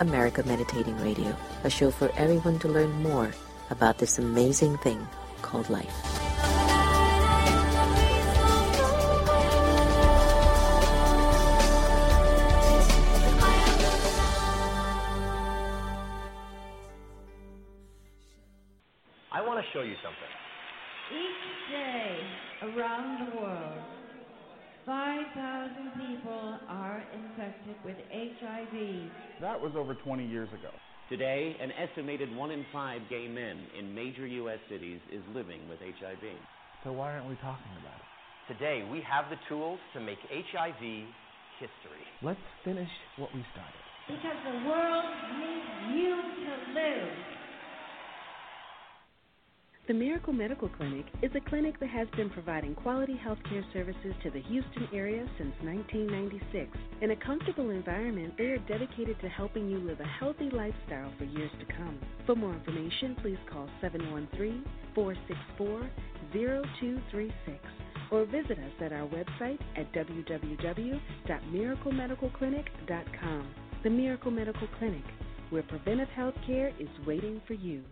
America Meditating Radio, a show for everyone to learn more about this amazing thing called life. HIV. That was over 20 years ago. Today, an estimated one in five gay men in major U.S. cities is living with HIV. So why aren't we talking about it? Today, we have the tools to make HIV history. Let's finish what we started. Because the world needs you to live. The Miracle Medical Clinic is a clinic that has been providing quality healthcare services to the Houston area since 1996. In a comfortable environment, they are dedicated to helping you live a healthy lifestyle for years to come. For more information, please call 713 464 0236 or visit us at our website at www.miraclemedicalclinic.com. The Miracle Medical Clinic, where preventive health care is waiting for you.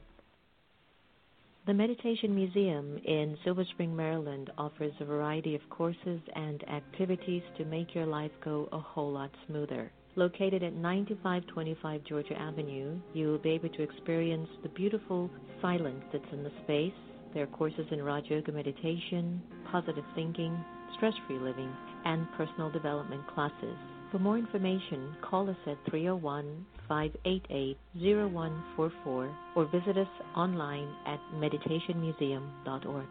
The Meditation Museum in Silver Spring, Maryland offers a variety of courses and activities to make your life go a whole lot smoother. Located at 9525 Georgia Avenue, you will be able to experience the beautiful silence that's in the space. There are courses in Raja Yoga meditation, positive thinking, stress free living, and personal development classes. For more information, call us at 301 588 0144 or visit us online at meditationmuseum.org.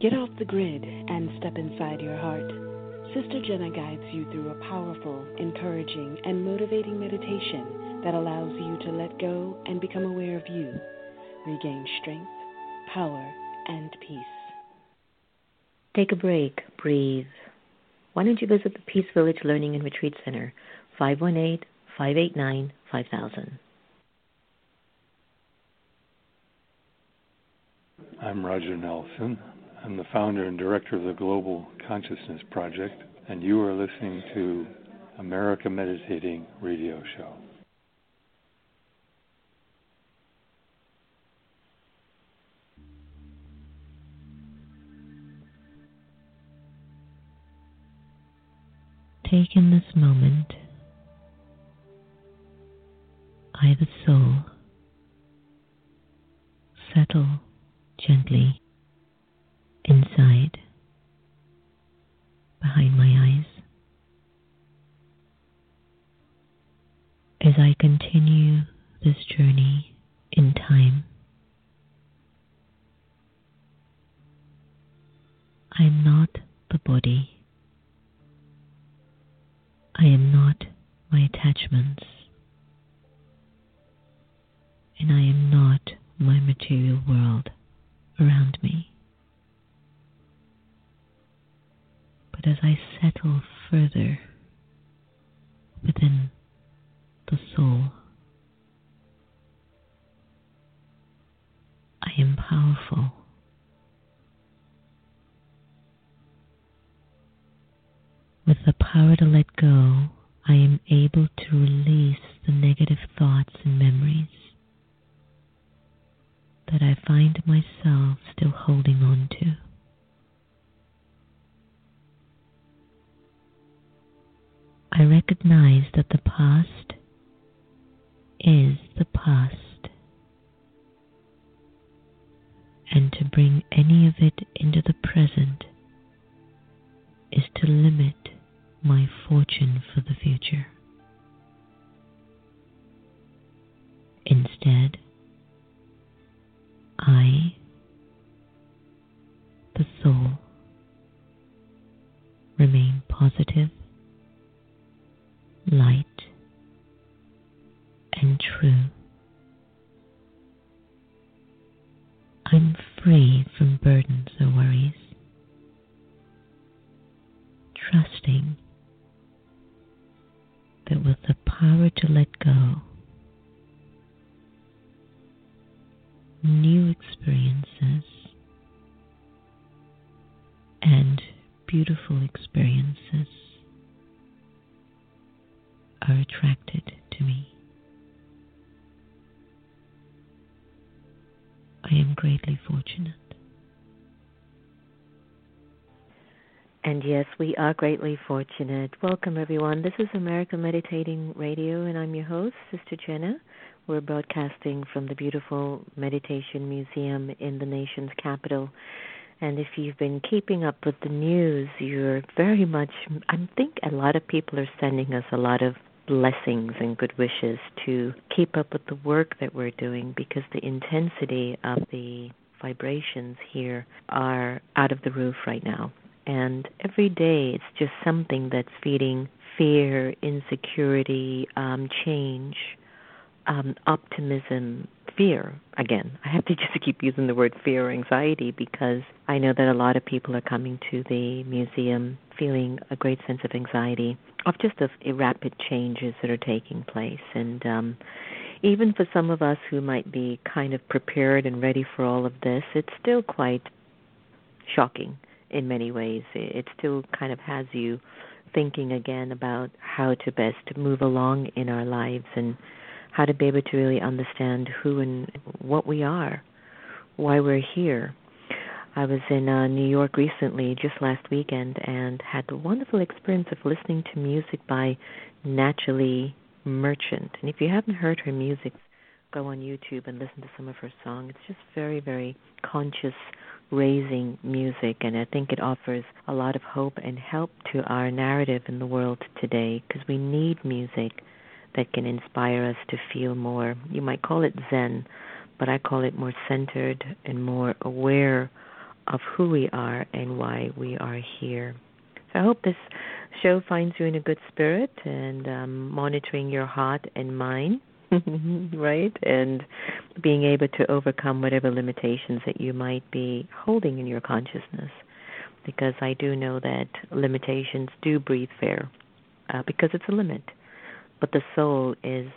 Get off the grid and step inside your heart. Sister Jenna guides you through a powerful, encouraging, and motivating meditation that allows you to let go and become aware of you, regain strength, power, and peace. Take a break, breathe. Why don't you visit the Peace Village Learning and Retreat Center, 518 589 5000. I'm Roger Nelson. I'm the founder and director of the Global Consciousness Project, and you are listening to America Meditating Radio Show. Take in this moment, I, the soul, settle gently the soul, I am powerful. With the power to let go, beautiful experiences are attracted to me. I am greatly fortunate. And yes, we are greatly fortunate. Welcome, everyone. This is America Meditating Radio, and I'm your host, Sister Jenna. We're broadcasting from the beautiful Meditation Museum in the nation's capital. And if you've been keeping up with the news, you're very much, I think a lot of people are sending us a lot of blessings and good wishes to keep up with the work that we're doing because the intensity of the vibrations here are out of the roof right now. And every day it's just something that's feeding fear, insecurity, um, change, um, optimism, fear. Again, I have to just keep using the word fear or anxiety because I know that a lot of people are coming to the museum feeling a great sense of anxiety of just the rapid changes that are taking place. And um, even for some of us who might be kind of prepared and ready for all of this, it's still quite shocking in many ways. It still kind of has you thinking again about how to best move along in our lives and how to be able to really understand who and what we are, why we're here. I was in uh, New York recently, just last weekend, and had the wonderful experience of listening to music by Natalie Merchant. And if you haven't heard her music, go on YouTube and listen to some of her songs. It's just very, very conscious, raising music, and I think it offers a lot of hope and help to our narrative in the world today because we need music that can inspire us to feel more. You might call it Zen, but I call it more centered and more aware of who we are and why we are here. So I hope this show finds you in a good spirit and um, monitoring your heart and mind, right? And being able to overcome whatever limitations that you might be holding in your consciousness. Because I do know that limitations do breathe fear, uh, because it's a limit but the soul is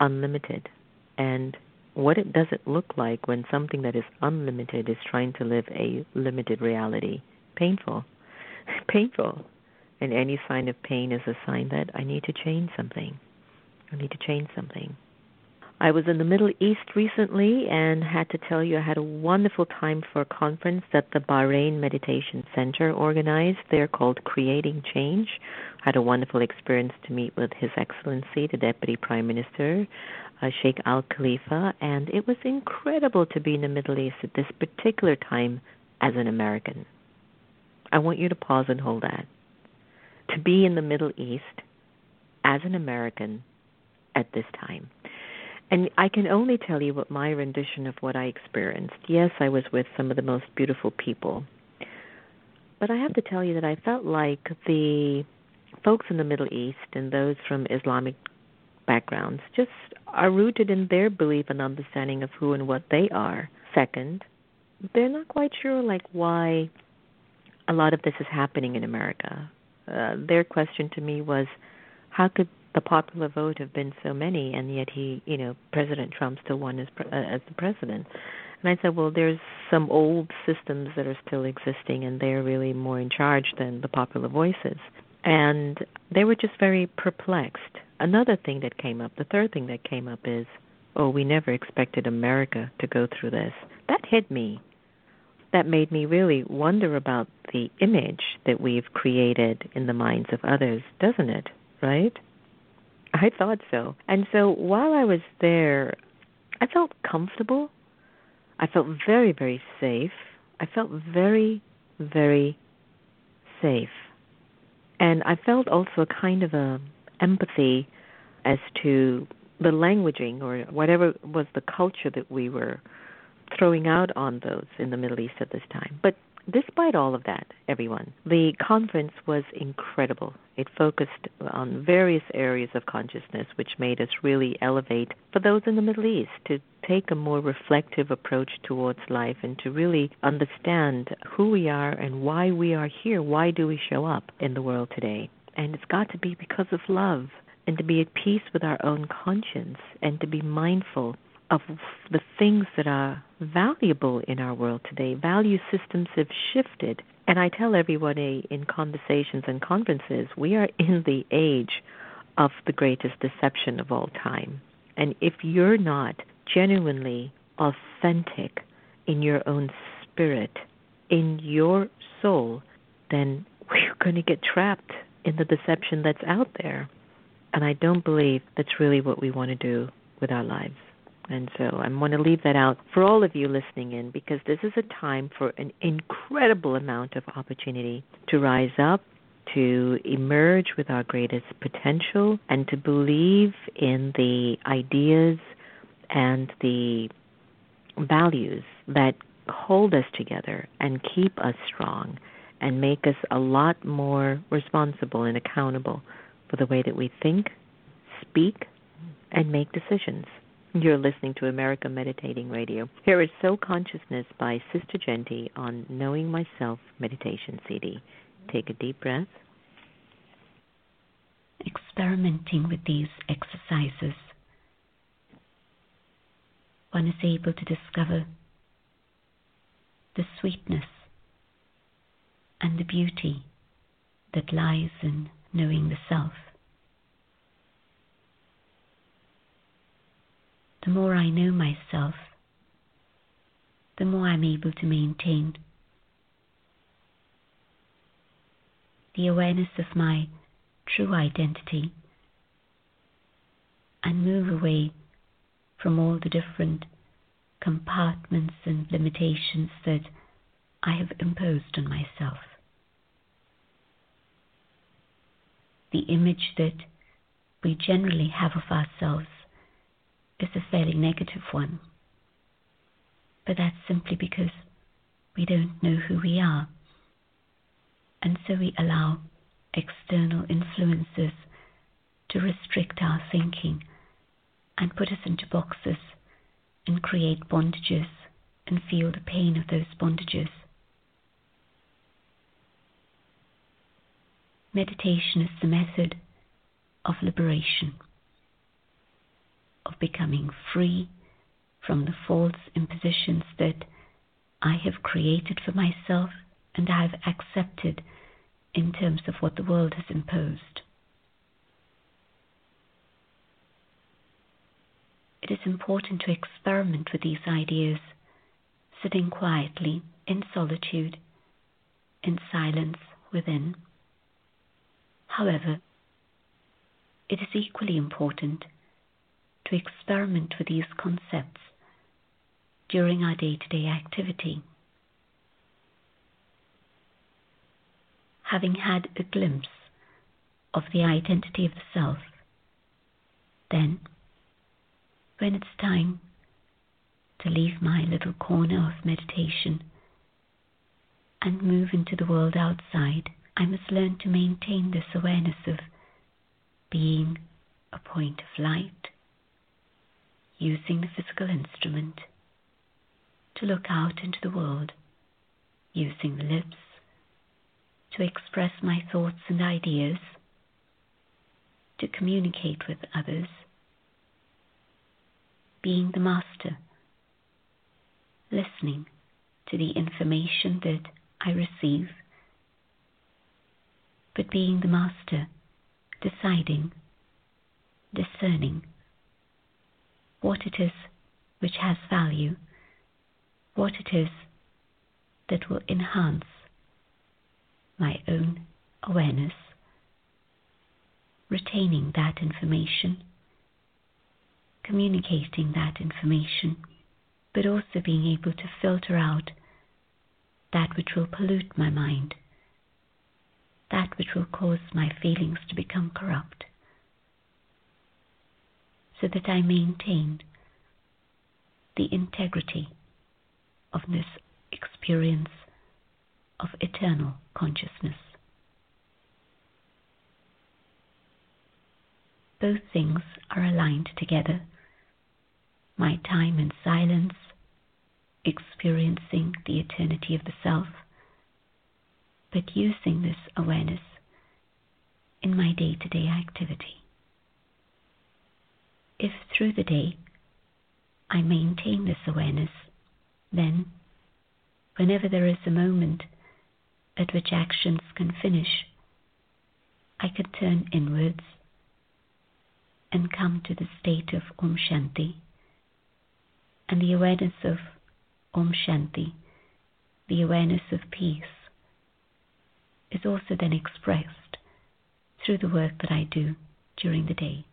unlimited. And what it does it look like when something that is unlimited is trying to live a limited reality? Painful. Painful. And any sign of pain is a sign that I need to change something. I need to change something. I was in the Middle East recently and had to tell you I had a wonderful time for a conference that the Bahrain Meditation Center organized. They're called Creating Change. I had a wonderful experience to meet with His Excellency, the Deputy Prime Minister, uh, Sheikh Al Khalifa, and it was incredible to be in the Middle East at this particular time as an American. I want you to pause and hold that. To be in the Middle East as an American at this time and I can only tell you what my rendition of what I experienced. Yes, I was with some of the most beautiful people. But I have to tell you that I felt like the folks in the Middle East and those from Islamic backgrounds just are rooted in their belief and understanding of who and what they are. Second, they're not quite sure like why a lot of this is happening in America. Uh, their question to me was, how could the popular vote have been so many, and yet he, you know, President Trump still won as uh, as the president. And I said, well, there's some old systems that are still existing, and they're really more in charge than the popular voices. And they were just very perplexed. Another thing that came up, the third thing that came up is, oh, we never expected America to go through this. That hit me. That made me really wonder about the image that we've created in the minds of others, doesn't it? Right? I thought so. And so while I was there, I felt comfortable. I felt very, very safe. I felt very, very safe. And I felt also a kind of a empathy as to the languaging or whatever was the culture that we were throwing out on those in the Middle East at this time. But despite all of that, everyone, the conference was incredible. It focused on various areas of consciousness, which made us really elevate for those in the Middle East to take a more reflective approach towards life and to really understand who we are and why we are here. Why do we show up in the world today? And it's got to be because of love. and to be at peace with our own conscience and to be mindful of the things that are valuable in our world today. Value systems have shifted. And I tell everybody in conversations and conferences, we are in the age of the greatest deception of all time. And if you're not genuinely authentic in your own spirit, in your soul, then we're going to get trapped in the deception that's out there. And I don't believe that's really what we want to do with our lives. And so I want to leave that out for all of you listening in because this is a time for an incredible amount of opportunity to rise up, to emerge with our greatest potential, and to believe in the ideas and the values that hold us together and keep us strong and make us a lot more responsible and accountable for the way that we think, speak, and make decisions. You're listening to America Meditating Radio. Here is Soul Consciousness by Sister Jayanti on Knowing Myself Meditation CD. Take a deep breath. Experimenting with these exercises, one is able to discover the sweetness and the beauty that lies in knowing the self. The more I know myself, the more I'm able to maintain the awareness of my true identity and move away from all the different compartments and limitations that I have imposed on myself. The image that we generally have of ourselves is a fairly negative one. But that's simply because we don't know who we are. And so we allow external influences to restrict our thinking and put us into boxes and create bondages and feel the pain of those bondages. Meditation is the method of liberation of becoming free from the false impositions that I have created for myself and I have accepted in terms of what the world has imposed. It is important to experiment with these ideas, sitting quietly in solitude, in silence within. However, it is equally important to experiment with these concepts during our day to day activity. Having had a glimpse of the identity of the self, then, when it's time to leave my little corner of meditation and move into the world outside, I must learn to maintain this awareness of being a point of light using the physical instrument to look out into the world, using the lips to express my thoughts and ideas, to communicate with others, being the master, listening to the information that I receive, but being the master, deciding, discerning what it is which has value, what it is that will enhance my own awareness, retaining that information, communicating that information, but also being able to filter out that which will pollute my mind, that which will cause my feelings to become corrupt so that I maintain the integrity of this experience of eternal consciousness. Both things are aligned together. My time in silence, experiencing the eternity of the self, but using this awareness in my day to day activity. If through the day I maintain this awareness, then, whenever there is a moment at which actions can finish, I could turn inwards and come to the state of Om Shanti. And the awareness of Om Shanti, the awareness of peace, is also then expressed through the work that I do during the day.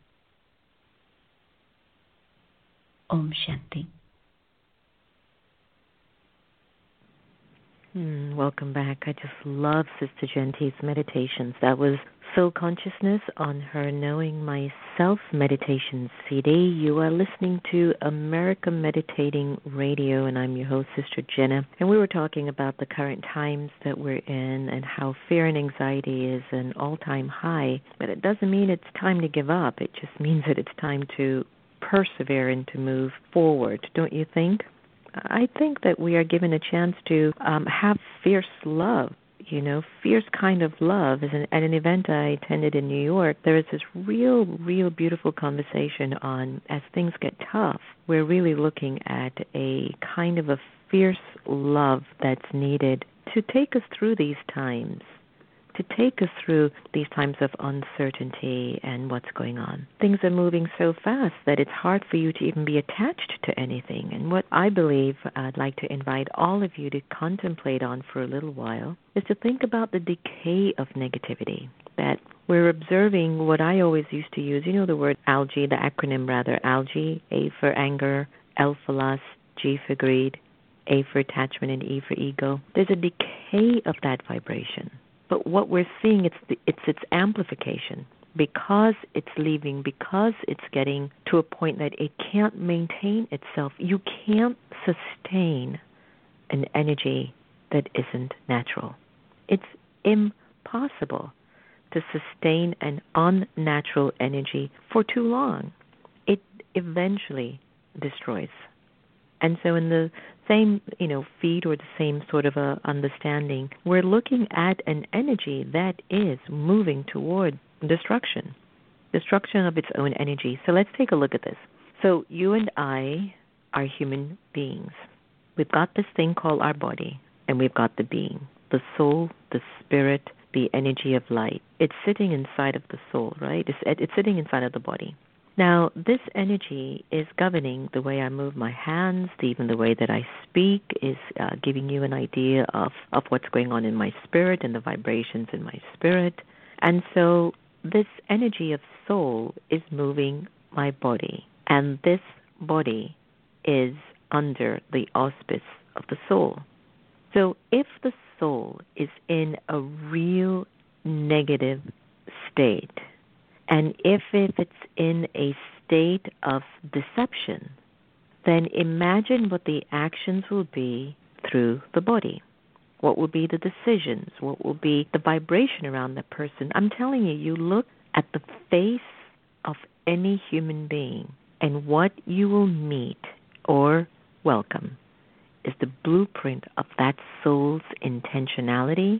Om Shanti. Mm, welcome back. I just love Sister Jayanti's meditations. That was Soul Consciousness on her Knowing Myself meditation CD. You are listening to America Meditating Radio, and I'm your host, Sister Jenna. And we were talking about the current times that we're in and how fear and anxiety is an all time high. But it doesn't mean it's time to give up, it just means that it's time to persevere and to move forward, don't you think? I think that we are given a chance to um, have fierce love. You know, fierce kind of love. As an, at an event I attended in New York, there was this real, real beautiful conversation on as things get tough, we're really looking at a kind of a fierce love that's needed to take us through these times to take us through these times of uncertainty and what's going on. Things are moving so fast that it's hard for you to even be attached to anything. And what I believe I'd like to invite all of you to contemplate on for a little while is to think about the decay of negativity. That we're observing what I always used to use, you know, the word algae, the acronym rather, algae, A for anger, L for lust, G for greed, A for attachment, and E for ego. There's a decay of that vibration. But what we're seeing it's the, it's its amplification because it's leaving, because it's getting to a point that it can't maintain itself. You can't sustain an energy that isn't natural. It's impossible to sustain an unnatural energy for too long. It eventually destroys. And so, in the same, you know, feed or the same sort of a understanding, we're looking at an energy that is moving toward destruction, destruction of its own energy. So let's take a look at this. So you and I are human beings. We've got this thing called our body, and we've got the being, the soul, the spirit, the energy of light. It's sitting inside of the soul, right? It's, it's sitting inside of the body. Now, this energy is governing the way I move my hands, even the way that I speak is uh, giving you an idea of, of what's going on in my spirit and the vibrations in my spirit. And so, this energy of soul is moving my body, and this body is under the auspice of the soul. So, if the soul is in a real negative state, and if, if it's in a state of deception, then imagine what the actions will be through the body. What will be the decisions? What will be the vibration around that person? I'm telling you, you look at the face of any human being, and what you will meet or welcome is the blueprint of that soul's intentionality,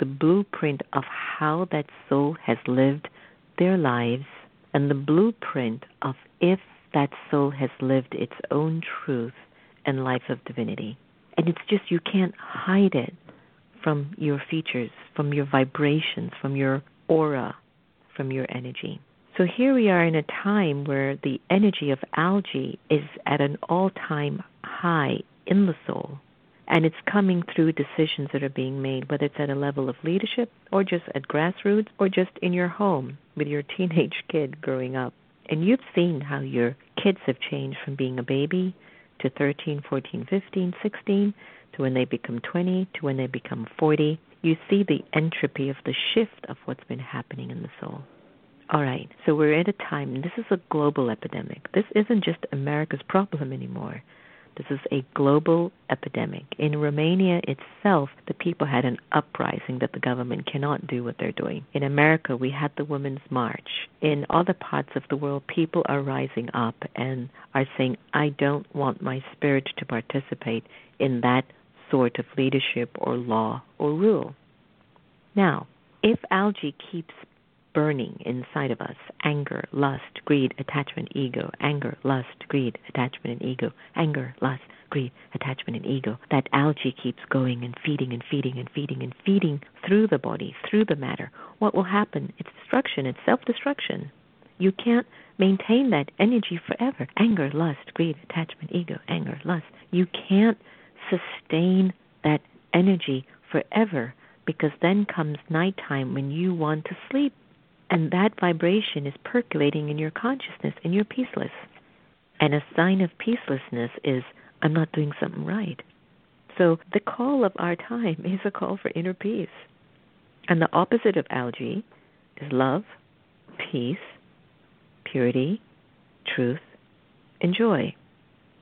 the blueprint of how that soul has lived their lives and the blueprint of if that soul has lived its own truth and life of divinity. And it's just you can't hide it from your features, from your vibrations, from your aura, from your energy. So here we are in a time where the energy of algae is at an all time high in the soul. And it's coming through decisions that are being made, whether it's at a level of leadership or just at grassroots or just in your home with your teenage kid growing up. And you've seen how your kids have changed from being a baby to 13, 14, 15, 16 to when they become 20 to when they become 40. You see the entropy of the shift of what's been happening in the soul. All right, so we're at a time, this is a global epidemic. This isn't just America's problem anymore. This is a global epidemic. In Romania itself, the people had an uprising that the government cannot do what they're doing. In America, we had the Women's March. In other parts of the world, people are rising up and are saying, I don't want my spirit to participate in that sort of leadership or law or rule. Now, if algae keeps burning inside of us anger, lust, greed, attachment, ego, anger, lust, greed, attachment, and ego, anger, lust, greed, attachment, and ego. That algae keeps going and feeding and feeding and feeding and feeding through the body, through the matter. What will happen? It's destruction, it's self destruction. You can't maintain that energy forever. Anger, lust, greed, attachment, ego, anger, lust. You can't sustain that energy forever because then comes nighttime when you want to sleep and that vibration is percolating in your consciousness and you're peaceless. And a sign of peacelessness is I'm not doing something right. So the call of our time is a call for inner peace. And the opposite of algae is love, peace, purity, truth, and joy.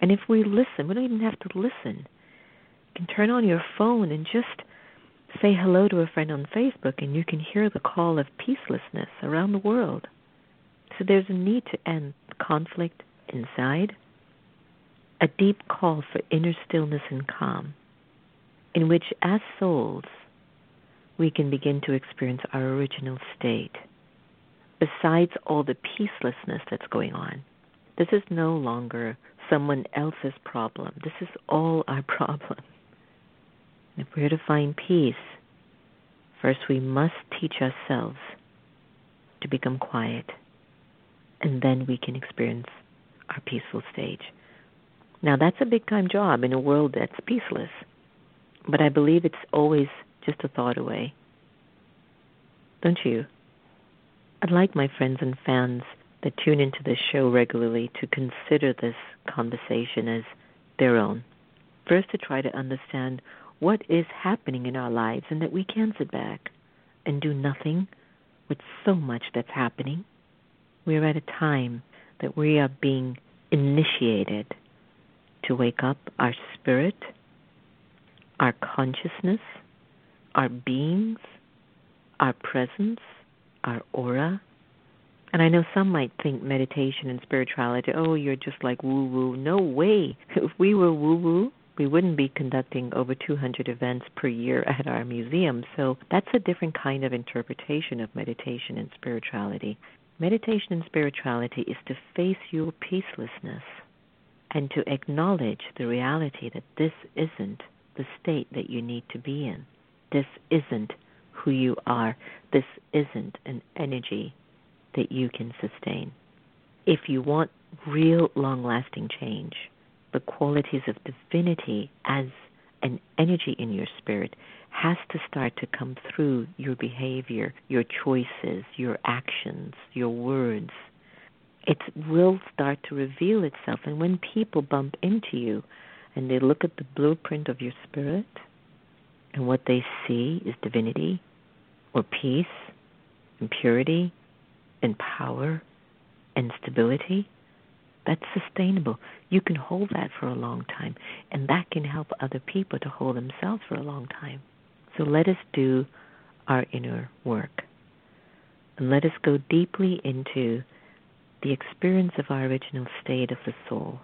And if we listen, we don't even have to listen. You can turn on your phone and just say hello to a friend on Facebook and you can hear the call of peacelessness around the world. So there's a need to end conflict inside, a deep call for inner stillness and calm, in which, as souls, we can begin to experience our original state, besides all the peacelessness that's going on. This is no longer someone else's problem. This is all our problem. If we're to find peace, first we must teach ourselves to become quiet, and then we can experience our peaceful stage. Now, that's a big time job in a world that's peaceless, but I believe it's always just a thought away. Don't you? I'd like my friends and fans that tune into this show regularly to consider this conversation as their own. First, to try to understand what is happening in our lives and that we can sit back and do nothing with so much that's happening. We are at a time that we are being initiated to wake up our spirit, our consciousness, our beings, our presence, our aura. And I know some might think meditation and spirituality, oh, you're just like woo woo. No way. If we were woo woo, we wouldn't be conducting over 200 events per year at our museum. So that's a different kind of interpretation of meditation and spirituality. Meditation and spirituality is to face your peacelessness and to acknowledge the reality that this isn't the state that you need to be in. This isn't who you are. This isn't an energy that you can sustain. If you want real long lasting change, the qualities of divinity as an energy in your spirit has to start to come through your behavior, your choices, your actions, your words. It will start to reveal itself. And when people bump into you and they look at the blueprint of your spirit, and what they see is divinity or peace and purity and power and stability, that's sustainable. You can hold that for a long time, and that can help other people to hold themselves for a long time. So let us do our inner work. And let us go deeply into the experience of our original state of the soul.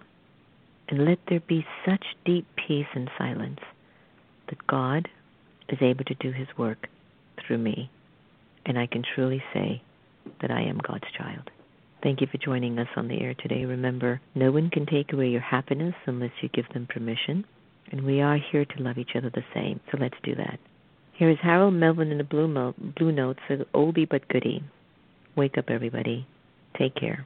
And let there be such deep peace and silence that God is able to do his work through me. And I can truly say that I am God's child. Thank you for joining us on the air today. Remember, no one can take away your happiness unless you give them permission. And we are here to love each other the same. So let's do that. Here is Harold Melvin in the Blue, Mo- Blue Notes, an oldie but goodie. Wake up, everybody. Take care.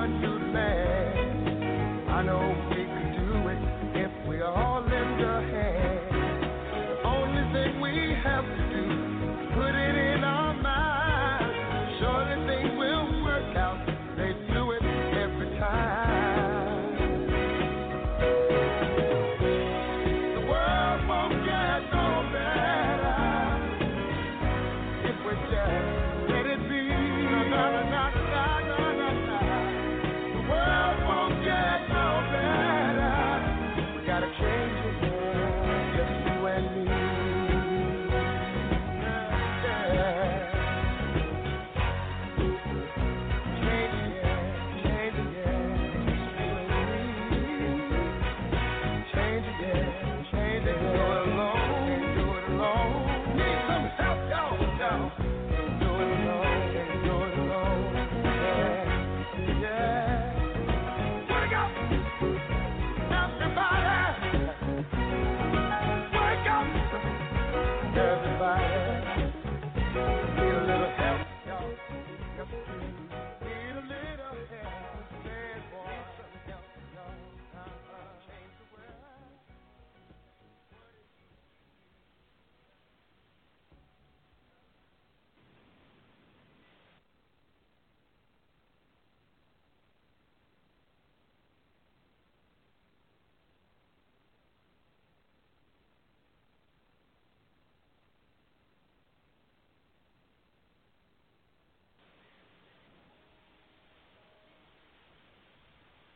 time to land. I know